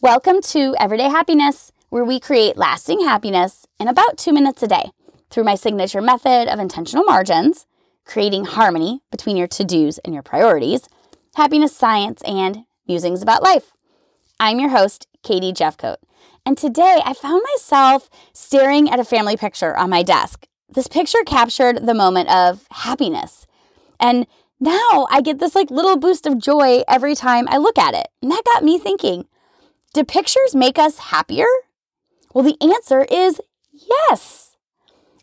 Welcome to Everyday Happiness, where we create lasting happiness in about two minutes a day through my signature method of intentional margins, creating harmony between your to dos and your priorities, happiness science, and musings about life. I'm your host, Katie Jefcoat, and today I found myself staring at a family picture on my desk. This picture captured the moment of happiness. And now I get this like little boost of joy every time I look at it. And that got me thinking do pictures make us happier? Well, the answer is yes.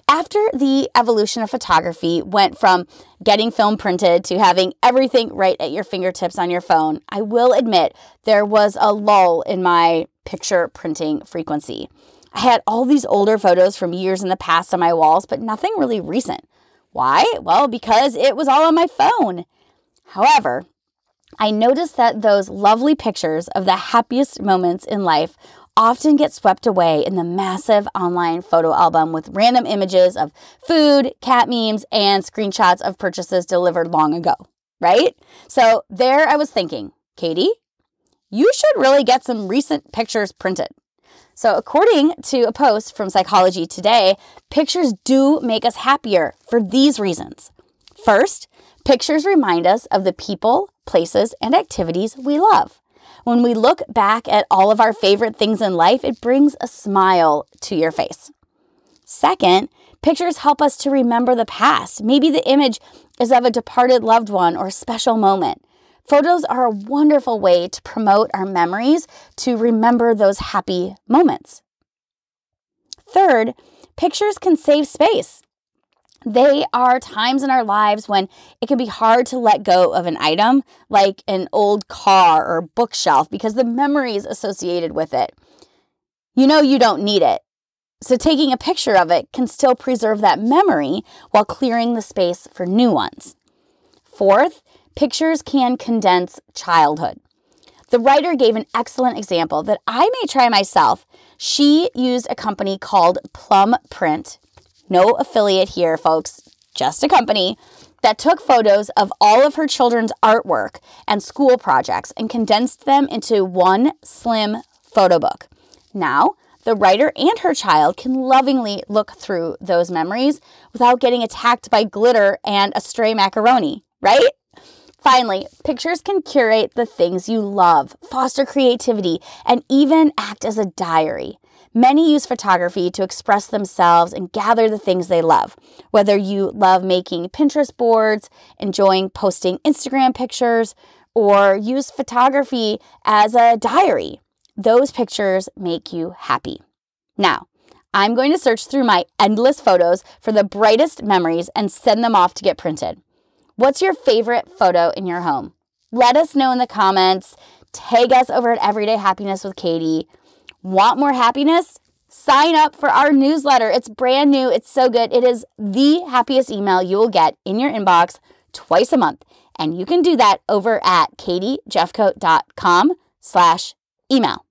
After the evolution of photography went from getting film printed to having everything right at your fingertips on your phone, I will admit there was a lull in my picture printing frequency. I had all these older photos from years in the past on my walls, but nothing really recent. Why? Well, because it was all on my phone. However, I noticed that those lovely pictures of the happiest moments in life often get swept away in the massive online photo album with random images of food, cat memes, and screenshots of purchases delivered long ago, right? So there I was thinking, Katie, you should really get some recent pictures printed. So, according to a post from Psychology Today, pictures do make us happier for these reasons. First, pictures remind us of the people, places, and activities we love. When we look back at all of our favorite things in life, it brings a smile to your face. Second, pictures help us to remember the past. Maybe the image is of a departed loved one or a special moment. Photos are a wonderful way to promote our memories, to remember those happy moments. Third, pictures can save space. They are times in our lives when it can be hard to let go of an item like an old car or bookshelf because the memories associated with it. You know you don't need it. So taking a picture of it can still preserve that memory while clearing the space for new ones. Fourth, pictures can condense childhood. The writer gave an excellent example that I may try myself. She used a company called Plum Print no affiliate here, folks, just a company that took photos of all of her children's artwork and school projects and condensed them into one slim photo book. Now, the writer and her child can lovingly look through those memories without getting attacked by glitter and a stray macaroni, right? Finally, pictures can curate the things you love, foster creativity, and even act as a diary. Many use photography to express themselves and gather the things they love. Whether you love making Pinterest boards, enjoying posting Instagram pictures, or use photography as a diary, those pictures make you happy. Now, I'm going to search through my endless photos for the brightest memories and send them off to get printed. What's your favorite photo in your home? Let us know in the comments. Tag us over at Everyday Happiness with Katie. Want more happiness? Sign up for our newsletter. It's brand new. It's so good. It is the happiest email you will get in your inbox twice a month. And you can do that over at katiejefcoat.com slash email.